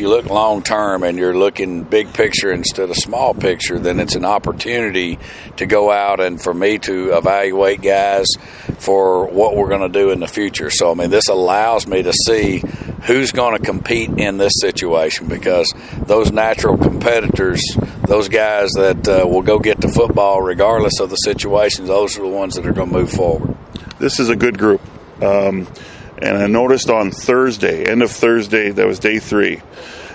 you look long term and you're looking big picture instead of small picture, then it's an opportunity to go out and for me to evaluate guys for what we're going to do in the future. So, I mean, this allows me to see who's going to compete in this situation because those natural competitors, those guys that uh, will go get the football regardless of the situation, those are the ones that are going to move forward. This is a good group. Um, and I noticed on Thursday, end of Thursday, that was day three,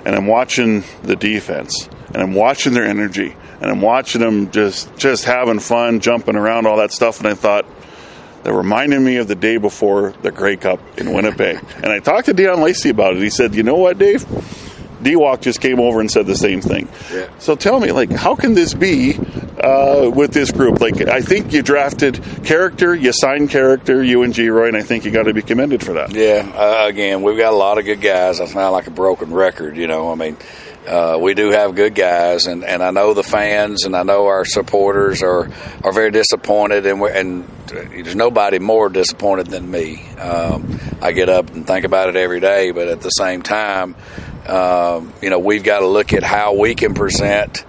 and I'm watching the defense, and I'm watching their energy, and I'm watching them just just having fun, jumping around, all that stuff, and I thought that reminded me of the day before the Grey Cup in Winnipeg. and I talked to Deon Lacey about it. He said, "You know what, Dave? D-Walk just came over and said the same thing. Yeah. So tell me, like, how can this be uh, with this group? Like, I think you drafted character, you signed character, you and Geroy, and I think you got to be commended for that. Yeah, uh, again, we've got a lot of good guys. That's not like a broken record, you know. I mean, uh, we do have good guys, and, and I know the fans and I know our supporters are, are very disappointed, and and there's nobody more disappointed than me. Um, I get up and think about it every day, but at the same time, um, you know, we've got to look at how we can present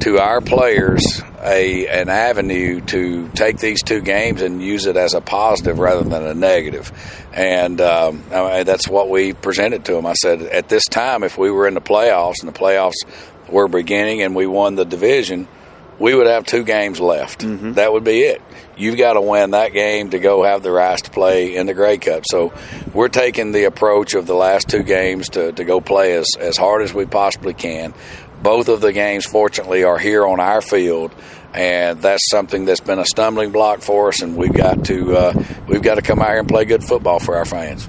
to our players a an avenue to take these two games and use it as a positive rather than a negative. And um, I that's what we presented to them. I said, at this time, if we were in the playoffs and the playoffs were beginning and we won the division, we would have two games left. Mm-hmm. That would be it. You've got to win that game to go have the rights to play in the Grey Cup. So we're taking the approach of the last two games to, to go play as, as hard as we possibly can. Both of the games, fortunately, are here on our field, and that's something that's been a stumbling block for us. And we've got to uh, we've got to come out here and play good football for our fans.